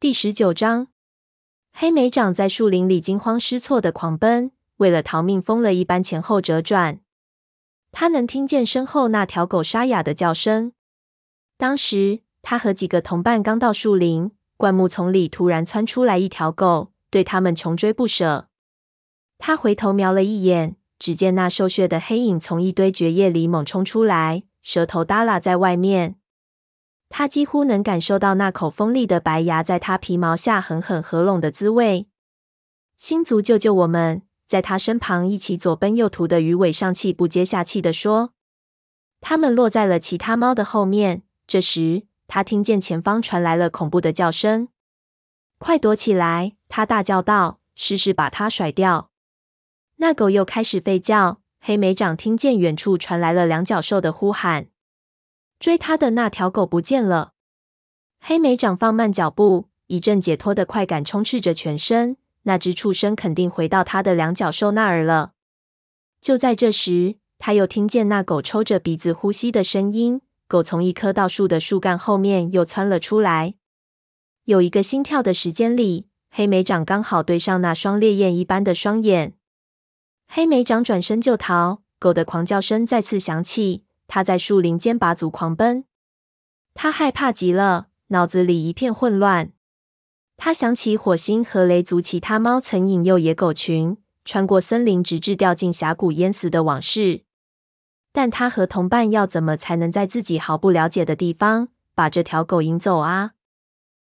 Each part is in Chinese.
第十九章，黑莓长在树林里惊慌失措的狂奔，为了逃命，疯了一般前后折转。他能听见身后那条狗沙哑的叫声。当时，他和几个同伴刚到树林，灌木丛里突然窜出来一条狗，对他们穷追不舍。他回头瞄了一眼，只见那瘦削的黑影从一堆蕨叶里猛冲出来，舌头耷拉在外面。他几乎能感受到那口锋利的白牙在他皮毛下狠狠合拢的滋味。星族救救我们！在他身旁一起左奔右突的鱼尾上气不接下气地说。他们落在了其他猫的后面。这时，他听见前方传来了恐怖的叫声。快躲起来！他大叫道：“试试把它甩掉。”那狗又开始吠叫。黑莓长听见远处传来了两脚兽的呼喊。追他的那条狗不见了。黑莓长放慢脚步，一阵解脱的快感充斥着全身。那只畜生肯定回到他的两脚兽那儿了。就在这时，他又听见那狗抽着鼻子呼吸的声音。狗从一棵倒树的树干后面又窜了出来。有一个心跳的时间里，黑莓长刚好对上那双烈焰一般的双眼。黑莓长转身就逃，狗的狂叫声再次响起。他在树林间拔足狂奔，他害怕极了，脑子里一片混乱。他想起火星和雷族其他猫曾引诱野狗群穿过森林，直至掉进峡谷淹死的往事。但他和同伴要怎么才能在自己毫不了解的地方把这条狗引走啊？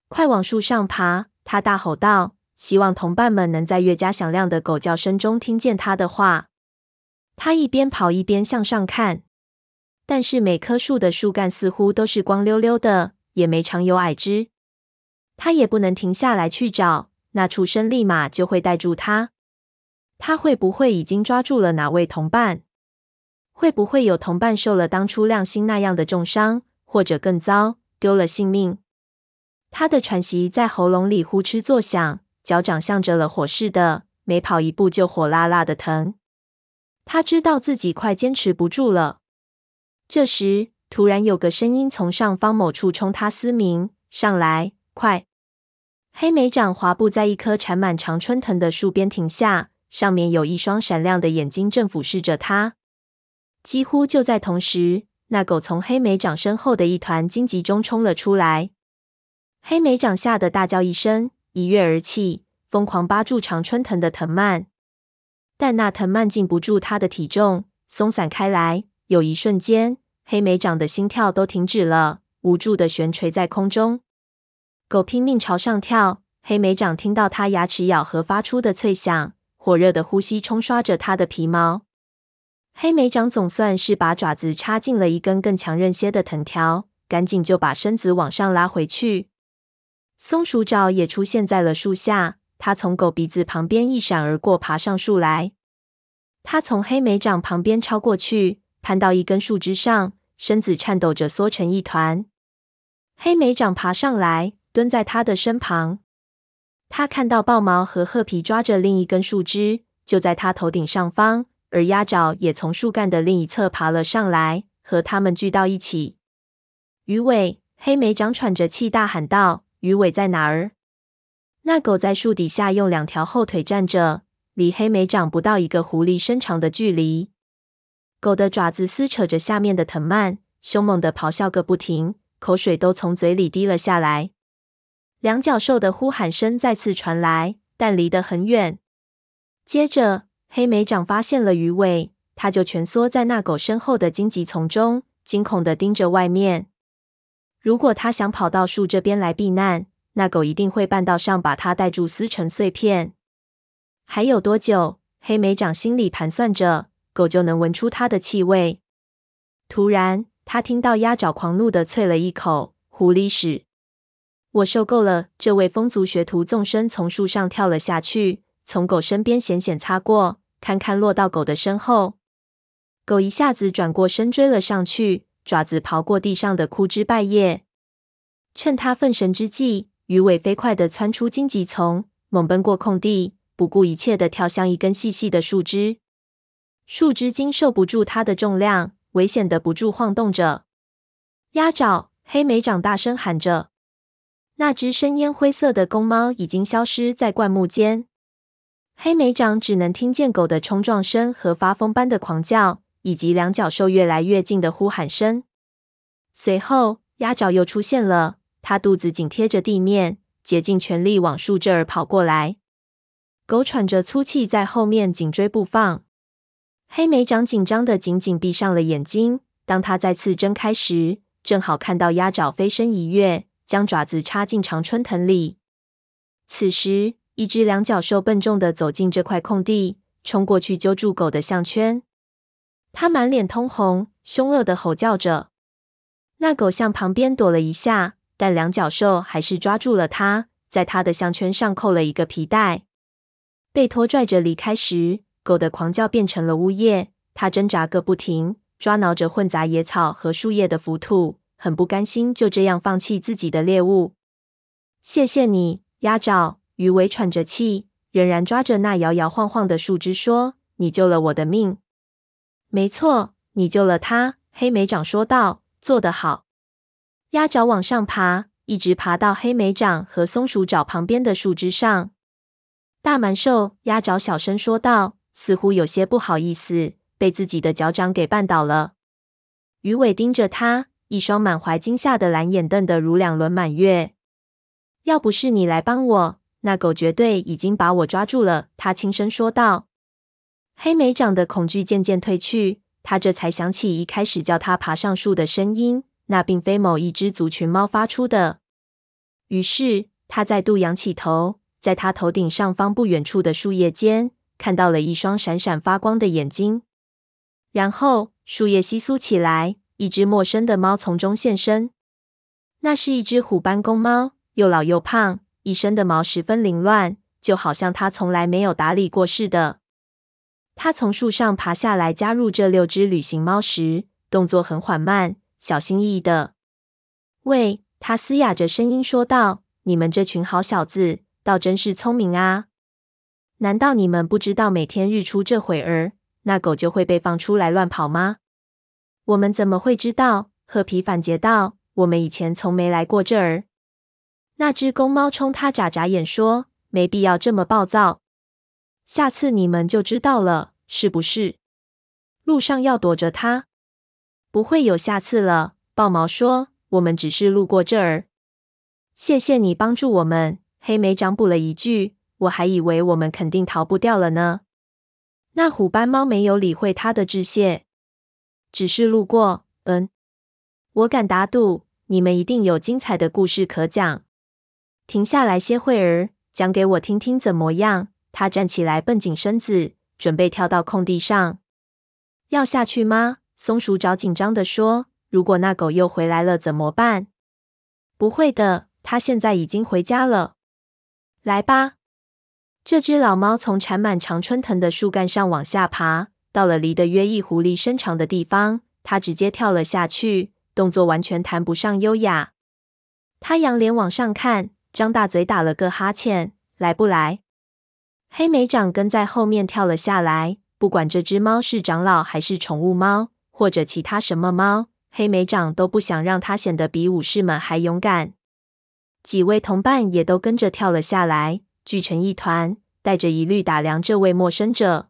快往树上爬！他大吼道，希望同伴们能在越加响亮的狗叫声中听见他的话。他一边跑一边向上看。但是每棵树的树干似乎都是光溜溜的，也没长有矮枝。他也不能停下来去找，那畜生立马就会带住他。他会不会已经抓住了哪位同伴？会不会有同伴受了当初亮星那样的重伤，或者更糟，丢了性命？他的喘息在喉咙里呼哧作响，脚掌像着了火似的，每跑一步就火辣辣的疼。他知道自己快坚持不住了。这时，突然有个声音从上方某处冲他嘶鸣：“上来，快！”黑莓长滑步在一棵缠满常春藤的树边停下，上面有一双闪亮的眼睛正俯视着他。几乎就在同时，那狗从黑莓长身后的一团荆棘中冲了出来。黑莓长吓得大叫一声，一跃而起，疯狂扒住常春藤的藤蔓，但那藤蔓禁不住他的体重，松散开来。有一瞬间，黑莓长的心跳都停止了，无助的悬垂在空中。狗拼命朝上跳，黑莓长听到它牙齿咬合发出的脆响，火热的呼吸冲刷着它的皮毛。黑莓长总算是把爪子插进了一根更强韧些的藤条，赶紧就把身子往上拉回去。松鼠爪也出现在了树下，它从狗鼻子旁边一闪而过，爬上树来。它从黑莓长旁边超过去。攀到一根树枝上，身子颤抖着缩成一团。黑莓长爬上来，蹲在他的身旁。他看到豹毛和褐皮抓着另一根树枝，就在他头顶上方，而鸭爪也从树干的另一侧爬了上来，和他们聚到一起。鱼尾，黑莓长喘着气大喊道：“鱼尾在哪儿？”那狗在树底下用两条后腿站着，离黑莓长不到一个狐狸身长的距离。狗的爪子撕扯着下面的藤蔓，凶猛地咆哮个不停，口水都从嘴里滴了下来。两脚兽的呼喊声再次传来，但离得很远。接着，黑莓长发现了鱼尾，他就蜷缩在那狗身后的荆棘丛中，惊恐地盯着外面。如果他想跑到树这边来避难，那狗一定会半道上把他带住，撕成碎片。还有多久？黑莓长心里盘算着。狗就能闻出它的气味。突然，他听到鸭爪狂怒地啐了一口：“狐狸屎！我受够了！”这位风族学徒纵身从树上跳了下去，从狗身边险险擦过，堪堪落到狗的身后。狗一下子转过身追了上去，爪子刨过地上的枯枝败叶。趁他分神之际，鱼尾飞快地窜出荆棘丛，猛奔过空地，不顾一切地跳向一根细细的树枝。树枝经受不住它的重量，危险的不住晃动着。鸭爪！黑莓长大声喊着。那只深烟灰色的公猫已经消失在灌木间。黑莓长只能听见狗的冲撞声和发疯般的狂叫，以及两脚兽越来越近的呼喊声。随后，鸭爪又出现了，它肚子紧贴着地面，竭尽全力往树这儿跑过来。狗喘着粗气在后面紧追不放。黑莓长紧张的紧紧闭上了眼睛。当他再次睁开时，正好看到鸭爪飞身一跃，将爪子插进常春藤里。此时，一只两脚兽笨重的走进这块空地，冲过去揪住狗的项圈。它满脸通红，凶恶的吼叫着。那狗向旁边躲了一下，但两脚兽还是抓住了它，在它的项圈上扣了一个皮带。被拖拽着离开时，狗的狂叫变成了呜咽。它挣扎个不停，抓挠着混杂野草和树叶的浮土，很不甘心就这样放弃自己的猎物。谢谢你，鸭爪。鱼尾喘着气，仍然抓着那摇摇晃晃的树枝，说：“你救了我的命。”“没错，你救了他。”黑莓长说道，“做得好。”鸭爪往上爬，一直爬到黑莓长和松鼠爪旁边的树枝上。大蛮兽鸭爪小声说道，似乎有些不好意思，被自己的脚掌给绊倒了。鱼尾盯着他，一双满怀惊吓的蓝眼瞪得如两轮满月。“要不是你来帮我。”那狗绝对已经把我抓住了，他轻声说道。黑莓长的恐惧渐渐褪去，他这才想起一开始叫他爬上树的声音，那并非某一只族群猫发出的。于是他再度仰起头，在他头顶上方不远处的树叶间，看到了一双闪闪发光的眼睛。然后树叶窸窣起来，一只陌生的猫从中现身。那是一只虎斑公猫，又老又胖。一身的毛十分凌乱，就好像它从来没有打理过似的。他从树上爬下来，加入这六只旅行猫时，动作很缓慢，小心翼翼的。喂，他嘶哑着声音说道：“你们这群好小子，倒真是聪明啊！难道你们不知道每天日出这会儿，那狗就会被放出来乱跑吗？”我们怎么会知道？褐皮反诘道：“我们以前从没来过这儿。”那只公猫冲他眨眨眼，说：“没必要这么暴躁，下次你们就知道了，是不是？路上要躲着它，不会有下次了。”豹毛说：“我们只是路过这儿。”谢谢你帮助我们，黑莓长补了一句：“我还以为我们肯定逃不掉了呢。”那虎斑猫没有理会他的致谢，只是路过。嗯，我敢打赌，你们一定有精彩的故事可讲。停下来歇会儿，讲给我听听怎么样？他站起来，绷紧身子，准备跳到空地上。要下去吗？松鼠爪紧张地说：“如果那狗又回来了怎么办？”不会的，它现在已经回家了。来吧。这只老猫从缠满常春藤的树干上往下爬，到了离得约一狐狸身长的地方，它直接跳了下去，动作完全谈不上优雅。它仰脸往上看。张大嘴打了个哈欠，来不来？黑莓长跟在后面跳了下来。不管这只猫是长老还是宠物猫，或者其他什么猫，黑莓长都不想让它显得比武士们还勇敢。几位同伴也都跟着跳了下来，聚成一团，带着疑虑打量这位陌生者。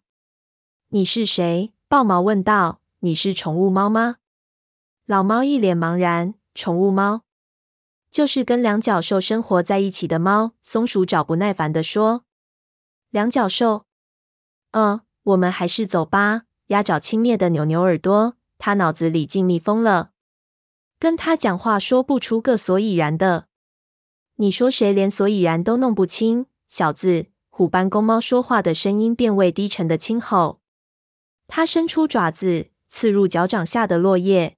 你是谁？豹毛问道。你是宠物猫吗？老猫一脸茫然。宠物猫。就是跟两脚兽生活在一起的猫。松鼠爪不耐烦地说：“两脚兽，嗯，我们还是走吧。”鸭爪轻蔑地扭扭耳朵，他脑子里进蜜蜂了，跟他讲话说不出个所以然的。你说谁连所以然都弄不清？小子，虎斑公猫说话的声音变为低沉的轻吼。他伸出爪子，刺入脚掌下的落叶。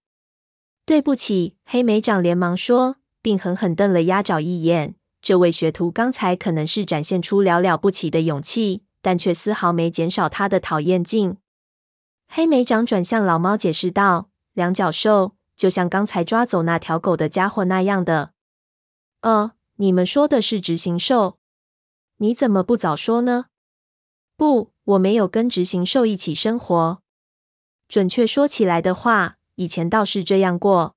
对不起，黑莓长连忙说。并狠狠瞪了鸭爪一眼。这位学徒刚才可能是展现出了了不起的勇气，但却丝毫没减少他的讨厌劲。黑莓长转向老猫解释道：“两脚兽就像刚才抓走那条狗的家伙那样的。”“呃，你们说的是执行兽？你怎么不早说呢？”“不，我没有跟执行兽一起生活。准确说起来的话，以前倒是这样过。”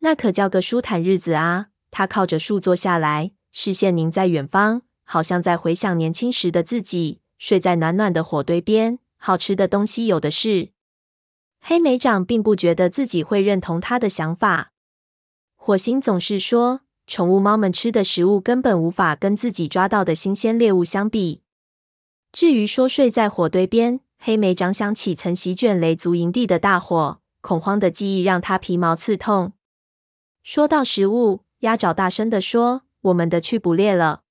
那可叫个舒坦日子啊！他靠着树坐下来，视线凝在远方，好像在回想年轻时的自己，睡在暖暖的火堆边，好吃的东西有的是。黑莓长并不觉得自己会认同他的想法。火星总是说，宠物猫们吃的食物根本无法跟自己抓到的新鲜猎物相比。至于说睡在火堆边，黑莓长想起曾席卷雷族营地的大火，恐慌的记忆让他皮毛刺痛。说到食物，鸭爪大声地说：“我们的去捕猎了。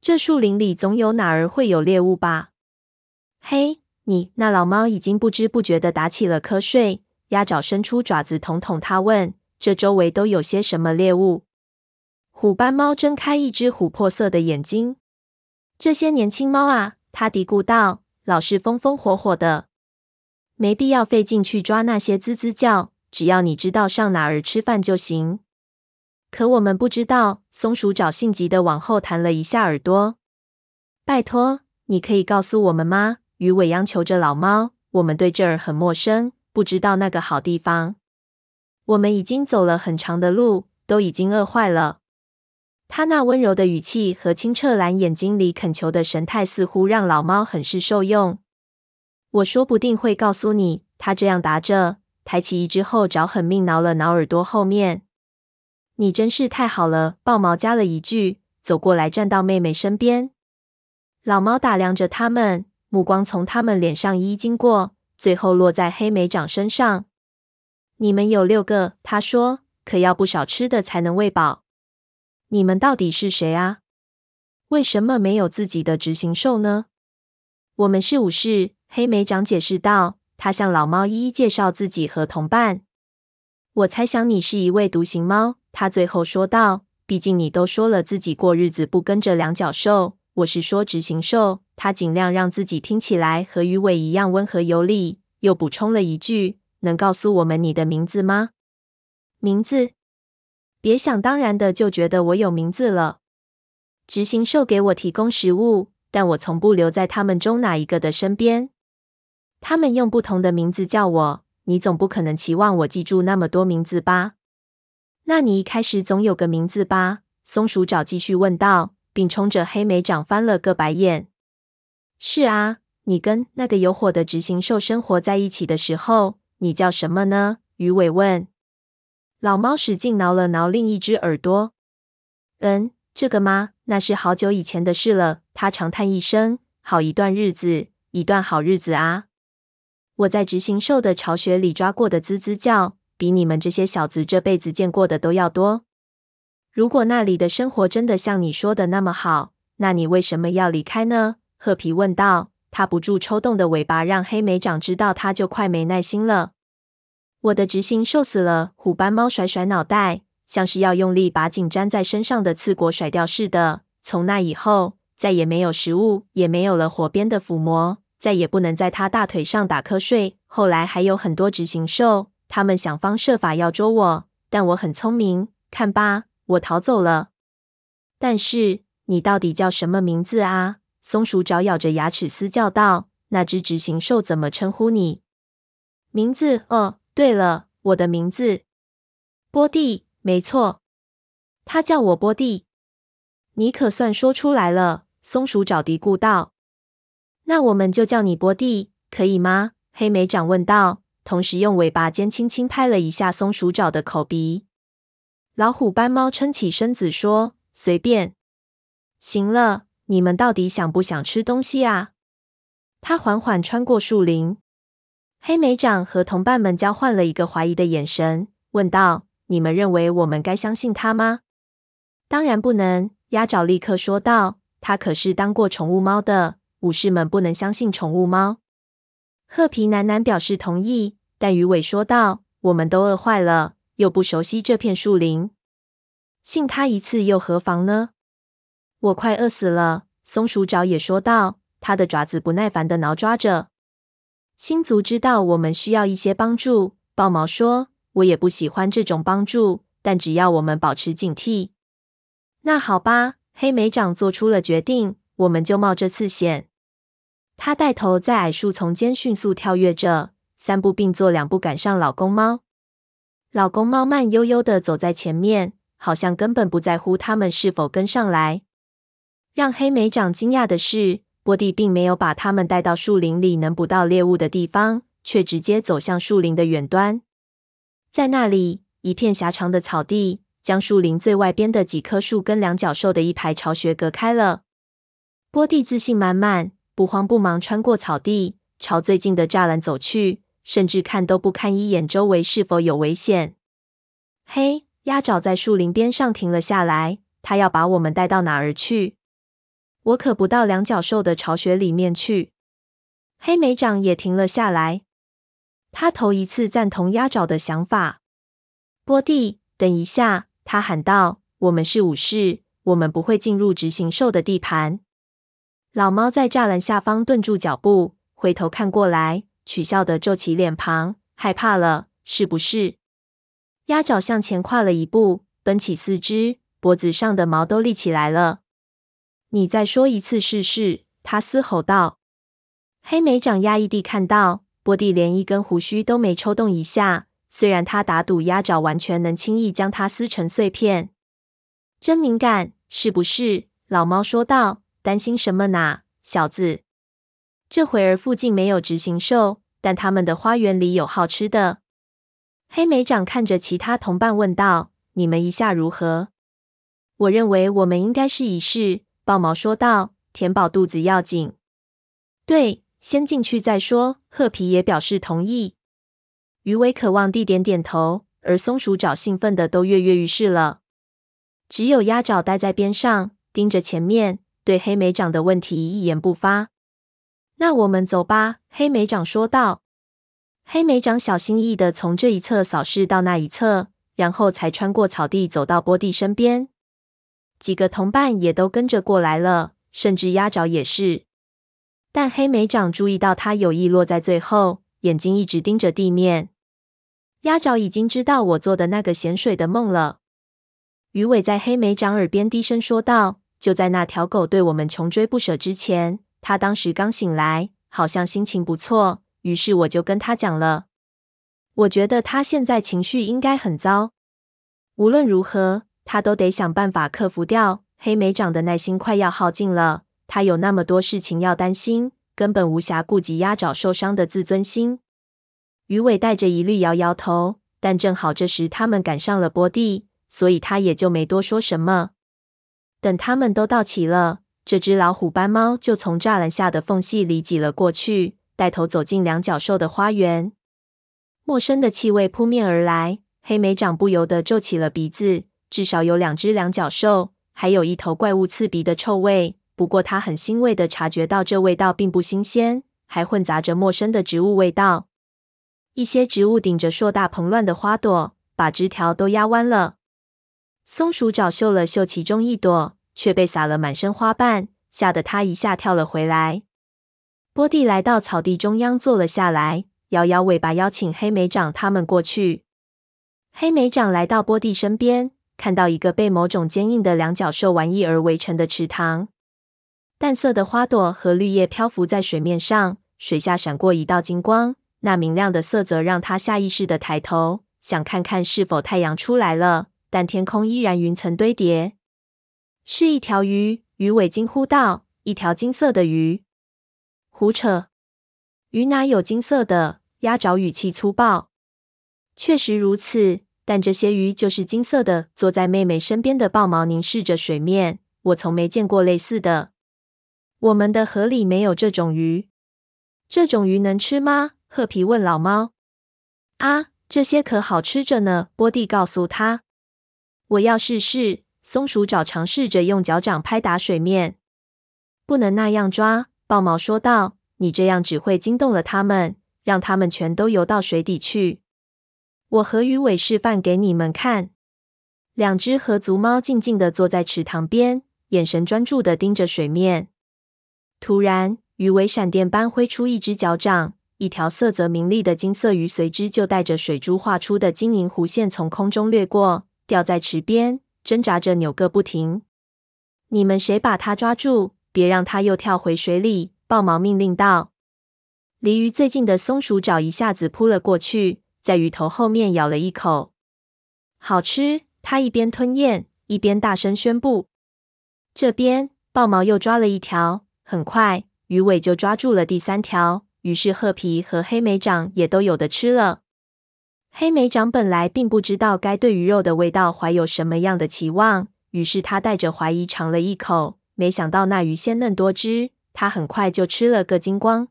这树林里总有哪儿会有猎物吧？”嘿，你那老猫已经不知不觉地打起了瞌睡。鸭爪伸出爪子捅捅它，问：“这周围都有些什么猎物？”虎斑猫睁开一只琥珀色的眼睛。这些年轻猫啊，它嘀咕道，老是风风火火的，没必要费劲去抓那些吱吱叫。只要你知道上哪儿吃饭就行。可我们不知道。松鼠找性急的往后弹了一下耳朵。拜托，你可以告诉我们吗？鱼尾央求着老猫。我们对这儿很陌生，不知道那个好地方。我们已经走了很长的路，都已经饿坏了。他那温柔的语气和清澈蓝眼睛里恳求的神态，似乎让老猫很是受用。我说不定会告诉你。他这样答着，抬起一只后爪，狠命挠了挠耳朵后面。你真是太好了，豹毛加了一句，走过来站到妹妹身边。老猫打量着他们，目光从他们脸上一一经过，最后落在黑莓长身上。你们有六个，他说，可要不少吃的才能喂饱。你们到底是谁啊？为什么没有自己的执行兽呢？我们是武士，黑莓长解释道。他向老猫一一介绍自己和同伴。我猜想你是一位独行猫，他最后说道。毕竟你都说了自己过日子不跟着两脚兽，我是说执行兽。他尽量让自己听起来和鱼尾一样温和有礼，又补充了一句：“能告诉我们你的名字吗？”名字。别想当然的就觉得我有名字了。执行兽给我提供食物，但我从不留在他们中哪一个的身边。他们用不同的名字叫我，你总不可能期望我记住那么多名字吧？那你一开始总有个名字吧？松鼠爪继续问道，并冲着黑莓长翻了个白眼。是啊，你跟那个有火的执行兽生活在一起的时候，你叫什么呢？鱼尾问。老猫使劲挠了挠另一只耳朵。嗯，这个吗？那是好久以前的事了。他长叹一声。好一段日子，一段好日子啊！我在执行兽的巢穴里抓过的吱吱叫，比你们这些小子这辈子见过的都要多。如果那里的生活真的像你说的那么好，那你为什么要离开呢？褐皮问道。他不住抽动的尾巴让黑莓长知道，他就快没耐心了。我的执行兽死了，虎斑猫甩甩脑袋，像是要用力把紧粘在身上的刺果甩掉似的。从那以后，再也没有食物，也没有了火边的抚摸，再也不能在他大腿上打瞌睡。后来还有很多执行兽，他们想方设法要捉我，但我很聪明，看吧，我逃走了。但是你到底叫什么名字啊？松鼠爪咬着牙齿嘶叫道：“那只执行兽怎么称呼你？名字？哦。”对了，我的名字波蒂，没错，他叫我波蒂。你可算说出来了，松鼠爪嘀咕道。那我们就叫你波蒂，可以吗？黑莓长问道，同时用尾巴尖轻轻拍了一下松鼠爪的口鼻。老虎斑猫撑起身子说：“随便。”行了，你们到底想不想吃东西啊？他缓缓穿过树林。黑莓长和同伴们交换了一个怀疑的眼神，问道：“你们认为我们该相信他吗？”“当然不能。”鸭爪立刻说道，“他可是当过宠物猫的，武士们不能相信宠物猫。”褐皮喃喃表示同意，但鱼尾说道：“我们都饿坏了，又不熟悉这片树林，信他一次又何妨呢？”“我快饿死了。”松鼠爪也说道，他的爪子不耐烦的挠抓着。星族知道我们需要一些帮助，豹毛说：“我也不喜欢这种帮助，但只要我们保持警惕。”那好吧，黑莓长做出了决定，我们就冒这次险。他带头在矮树丛间迅速跳跃着，三步并作两步赶上老公猫。老公猫慢悠悠地走在前面，好像根本不在乎他们是否跟上来。让黑莓长惊讶的是，波蒂并没有把他们带到树林里能捕到猎物的地方，却直接走向树林的远端。在那里，一片狭长的草地将树林最外边的几棵树跟两角兽的一排巢穴隔开了。波蒂自信满满，不慌不忙穿过草地，朝最近的栅栏走去，甚至看都不看一眼周围是否有危险。嘿！鸭爪在树林边上停了下来，他要把我们带到哪儿去？我可不到两角兽的巢穴里面去。黑莓长也停了下来，他头一次赞同鸭爪的想法。波蒂，等一下！他喊道：“我们是武士，我们不会进入执行兽的地盘。”老猫在栅栏下方顿住脚步，回头看过来，取笑的皱起脸庞：“害怕了，是不是？”鸭爪向前跨了一步，绷起四肢，脖子上的毛都立起来了。你再说一次试试，他嘶吼道。黑莓长压抑地看到波蒂连一根胡须都没抽动一下，虽然他打赌鸭爪完全能轻易将它撕成碎片。真敏感，是不是？老猫说道。担心什么呢，小子？这会儿附近没有执行兽，但他们的花园里有好吃的。黑莓长看着其他同伴问道：“你们一下如何？”我认为我们应该试一试。”豹毛说道，“填饱肚子要紧。”“对，先进去再说。”褐皮也表示同意。鱼尾渴望地点点头，而松鼠爪兴奋的都跃跃欲试了。只有鸭爪待在边上，盯着前面，对黑莓长的问题一言不发。“那我们走吧。”黑莓长说道。黑莓长小心翼翼的从这一侧扫视到那一侧，然后才穿过草地走到波蒂身边。几个同伴也都跟着过来了，甚至鸭爪也是。但黑莓长注意到他有意落在最后，眼睛一直盯着地面。鸭爪已经知道我做的那个咸水的梦了。鱼尾在黑莓长耳边低声说道：“就在那条狗对我们穷追不舍之前，他当时刚醒来，好像心情不错。”于是我就跟他讲了，我觉得他现在情绪应该很糟。无论如何，他都得想办法克服掉。黑莓长的耐心快要耗尽了，他有那么多事情要担心，根本无暇顾及鸭爪受伤的自尊心。鱼尾带着疑虑摇摇头，但正好这时他们赶上了波蒂，所以他也就没多说什么。等他们都到齐了，这只老虎斑猫就从栅栏下的缝隙里挤了过去。带头走进两角兽的花园，陌生的气味扑面而来，黑莓长不由得皱起了鼻子。至少有两只两角兽，还有一头怪物刺鼻的臭味。不过他很欣慰地察觉到，这味道并不新鲜，还混杂着陌生的植物味道。一些植物顶着硕大蓬乱的花朵，把枝条都压弯了。松鼠爪嗅了嗅其中一朵，却被撒了满身花瓣，吓得他一下跳了回来。波蒂来到草地中央坐了下来，摇摇尾巴，邀请黑莓长他们过去。黑莓长来到波蒂身边，看到一个被某种坚硬的两角兽玩意儿围成的池塘，淡色的花朵和绿叶漂浮在水面上，水下闪过一道金光。那明亮的色泽让他下意识地抬头，想看看是否太阳出来了，但天空依然云层堆叠。是一条鱼，鱼尾惊呼道：“一条金色的鱼！”胡扯！鱼哪有金色的？鸭爪语气粗暴。确实如此，但这些鱼就是金色的。坐在妹妹身边的豹毛凝视着水面。我从没见过类似的。我们的河里没有这种鱼。这种鱼能吃吗？褐皮问老猫。啊，这些可好吃着呢。波蒂告诉他。我要试试。松鼠爪尝试着用脚掌拍打水面。不能那样抓。豹毛说道：“你这样只会惊动了他们，让他们全都游到水底去。我和鱼尾示范给你们看。”两只河族猫静静地坐在池塘边，眼神专注地盯着水面。突然，鱼尾闪电般挥出一只脚掌，一条色泽明丽的金色鱼随之就带着水珠画出的晶莹弧线从空中掠过，掉在池边，挣扎着扭个不停。你们谁把它抓住？别让它又跳回水里！豹毛命令道。离鱼最近的松鼠爪一下子扑了过去，在鱼头后面咬了一口。好吃！他一边吞咽，一边大声宣布：“这边豹毛又抓了一条。”很快，鱼尾就抓住了第三条。于是，褐皮和黑莓掌也都有的吃了。黑莓掌本来并不知道该对鱼肉的味道怀有什么样的期望，于是他带着怀疑尝了一口。没想到那鱼鲜嫩多汁，他很快就吃了个精光。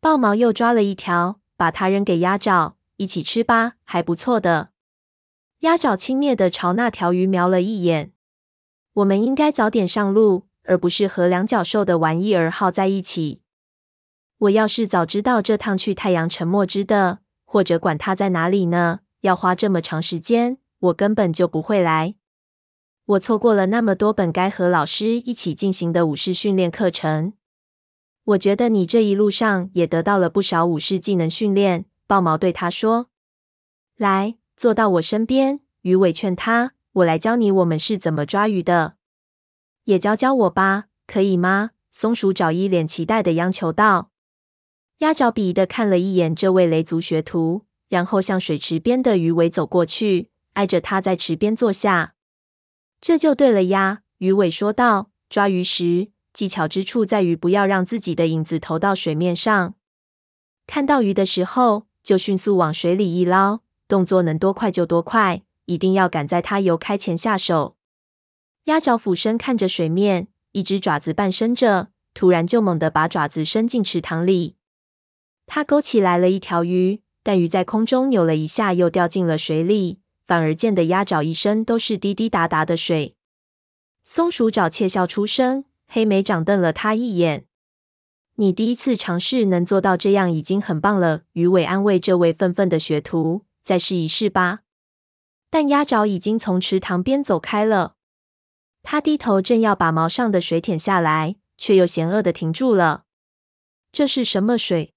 豹毛又抓了一条，把它扔给鸭爪，一起吃吧，还不错的。鸭爪轻蔑地朝那条鱼瞄了一眼。我们应该早点上路，而不是和两脚兽的玩意儿耗在一起。我要是早知道这趟去太阳沉没之的，或者管它在哪里呢，要花这么长时间，我根本就不会来。我错过了那么多本该和老师一起进行的武士训练课程。我觉得你这一路上也得到了不少武士技能训练。豹毛对他说：“来，坐到我身边。”鱼尾劝他：“我来教你我们是怎么抓鱼的，也教教我吧，可以吗？”松鼠爪一脸期待的央求道。鸭爪鄙夷的看了一眼这位雷族学徒，然后向水池边的鱼尾走过去，挨着他在池边坐下。这就对了呀，鱼尾说道。抓鱼时，技巧之处在于不要让自己的影子投到水面上。看到鱼的时候，就迅速往水里一捞，动作能多快就多快，一定要赶在它游开前下手。鸭爪俯身看着水面，一只爪子半伸着，突然就猛地把爪子伸进池塘里。它勾起来了一条鱼，但鱼在空中扭了一下，又掉进了水里。反而溅得鸭爪一身都是滴滴答答的水。松鼠爪窃笑出声，黑莓长瞪了他一眼：“你第一次尝试能做到这样已经很棒了。”鱼尾安慰这位愤愤的学徒：“再试一试吧。”但鸭爪已经从池塘边走开了。他低头正要把毛上的水舔下来，却又嫌恶的停住了。“这是什么水？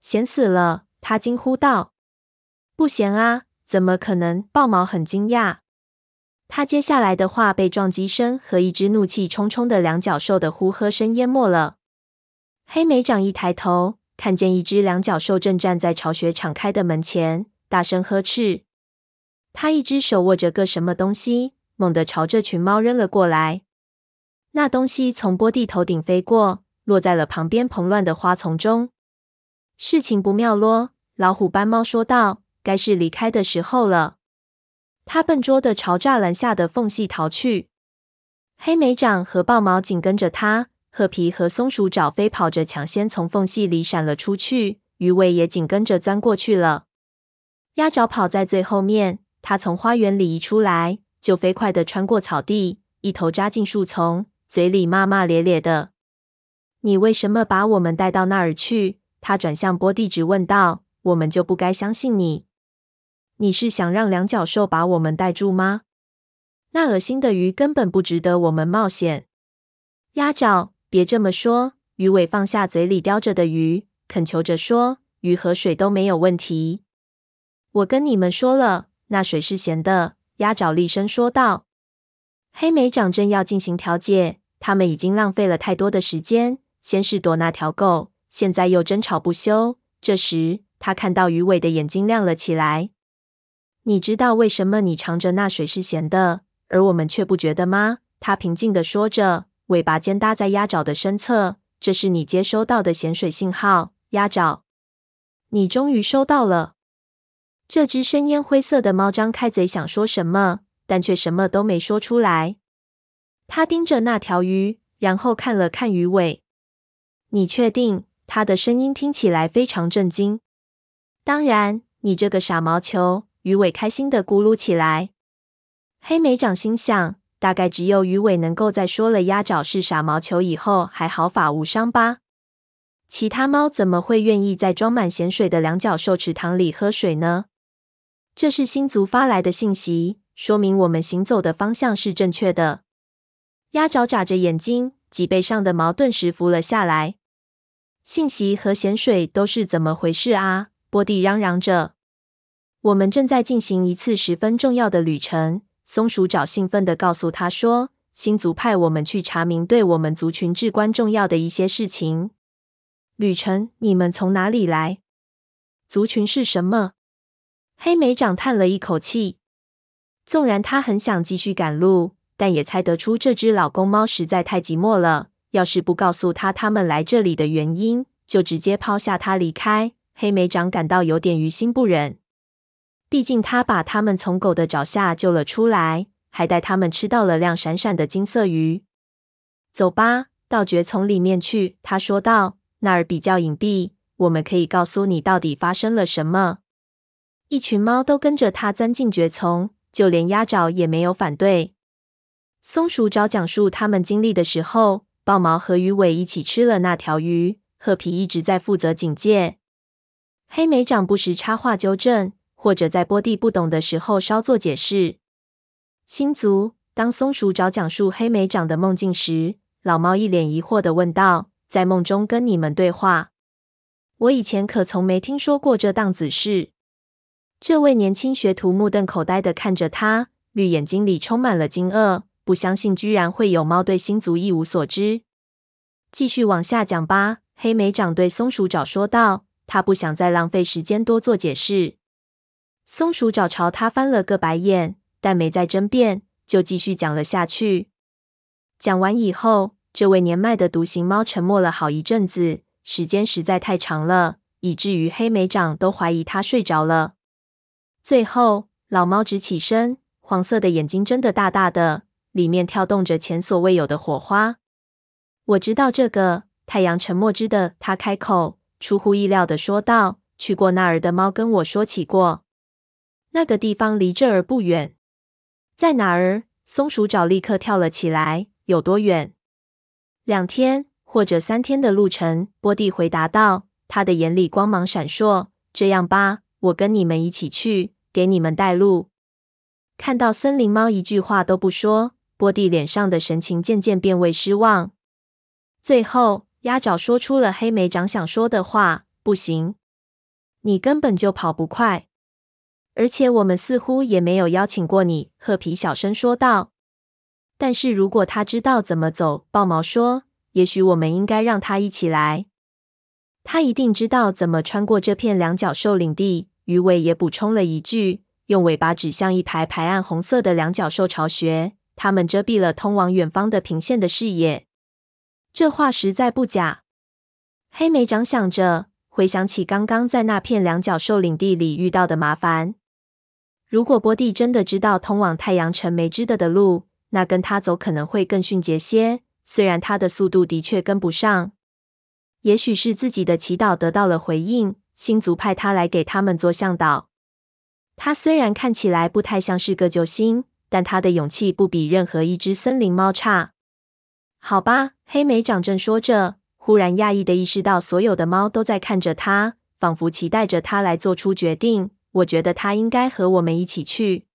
咸死了！”他惊呼道。“不咸啊。”怎么可能？豹毛很惊讶。他接下来的话被撞击声和一只怒气冲冲的两脚兽的呼喝声淹没了。黑莓长一抬头，看见一只两脚兽正站在巢穴敞开的门前，大声呵斥。他一只手握着个什么东西，猛地朝这群猫扔了过来。那东西从波蒂头顶飞过，落在了旁边蓬乱的花丛中。事情不妙咯，老虎斑猫说道。该是离开的时候了。他笨拙地朝栅栏下的缝隙逃去，黑莓长和豹毛紧跟着他，褐皮和松鼠爪飞跑着抢先从缝隙里闪了出去，鱼尾也紧跟着钻过去了。鸭爪跑在最后面，它从花园里一出来，就飞快地穿过草地，一头扎进树丛，嘴里骂骂咧咧的：“你为什么把我们带到那儿去？”他转向波蒂直问道：“我们就不该相信你？”你是想让两脚兽把我们带住吗？那恶心的鱼根本不值得我们冒险。鸭爪，别这么说。鱼尾放下嘴里叼着的鱼，恳求着说：“鱼和水都没有问题。”我跟你们说了，那水是咸的。鸭爪厉声说道。黑莓长正要进行调解，他们已经浪费了太多的时间。先是躲那条狗，现在又争吵不休。这时，他看到鱼尾的眼睛亮了起来。你知道为什么你尝着那水是咸的，而我们却不觉得吗？他平静地说着，尾巴尖搭在鸭爪的身侧。这是你接收到的咸水信号，鸭爪。你终于收到了。这只深烟灰色的猫张开嘴想说什么，但却什么都没说出来。他盯着那条鱼，然后看了看鱼尾。你确定？他的声音听起来非常震惊。当然，你这个傻毛球。鱼尾开心的咕噜起来。黑莓长心想：大概只有鱼尾能够在说了鸭爪是傻毛球以后还毫发无伤吧。其他猫怎么会愿意在装满咸水的两脚兽池塘里喝水呢？这是星族发来的信息，说明我们行走的方向是正确的。鸭爪眨着眼睛，脊背上的毛顿时浮了下来。信息和咸水都是怎么回事啊？波蒂嚷嚷着。我们正在进行一次十分重要的旅程。松鼠爪兴奋地告诉他说：“星族派我们去查明对我们族群至关重要的一些事情。”旅程？你们从哪里来？族群是什么？黑莓长叹了一口气：“纵然他很想继续赶路，但也猜得出这只老公猫实在太寂寞了。要是不告诉他他们来这里的原因，就直接抛下他离开，黑莓长感到有点于心不忍。毕竟他把他们从狗的爪下救了出来，还带他们吃到了亮闪闪的金色鱼。走吧，到蕨丛里面去。他说道：“那儿比较隐蔽，我们可以告诉你到底发生了什么。”一群猫都跟着他钻进蕨丛，就连鸭爪也没有反对。松鼠爪讲述他们经历的时候，豹毛和鱼尾一起吃了那条鱼。褐皮一直在负责警戒，黑莓掌不时插话纠正，或者在波蒂不懂的时候稍作解释。星族，当松鼠爪讲述黑莓长的梦境时，老猫一脸疑惑地问道：“在梦中跟你们对话？我以前可从没听说过这档子事。”这位年轻学徒目瞪口呆地看着他，绿眼睛里充满了惊愕，不相信居然会有猫对星族一无所知。继续往下讲吧，黑莓长对松鼠爪说道。他不想再浪费时间多做解释。松鼠爪朝他翻了个白眼，但没再争辩，就继续讲了下去。讲完以后，这位年迈的独行猫沉默了好一阵子，时间实在太长了，以至于黑莓长都怀疑他睡着了。最后，老猫直起身，黄色的眼睛睁得大大的，里面跳动着前所未有的火花。我知道这个。太阳沉默之的他开口，出乎意料的说道：“去过那儿的猫跟我说起过，那个地方离这儿不远。在哪儿？”松鼠爪立刻跳了起来。“有多远？两天或者三天的路程。”波蒂回答道，他的眼里光芒闪烁。“这样吧，我跟你们一起去，给你们带路。”看到森林猫一句话都不说，波蒂脸上的神情渐渐变为失望。最后，鸭爪说出了黑莓长想说的话：“不行，你根本就跑不快，而且我们似乎也没有邀请过你。”褐皮小声说道。“但是如果他知道怎么走，”豹毛说，“也许我们应该让他一起来。他一定知道怎么穿过这片两角兽领地。”鱼尾也补充了一句，用尾巴指向一排排暗红色的两角兽巢穴，它们遮蔽了通往远方的平线的视野。这话实在不假。黑莓长想着，回想起刚刚在那片两角兽领地里遇到的麻烦。如果波蒂真的知道通往太阳城没知的的路，那跟他走可能会更迅捷些。虽然他的速度的确跟不上。也许是自己的祈祷得到了回应，星族派他来给他们做向导。他虽然看起来不太像是个救星，但他的勇气不比任何一只森林猫差。好吧，黑莓长正说着，忽然讶异的意识到，所有的猫都在看着他，仿佛期待着他来做出决定。我觉得他应该和我们一起去。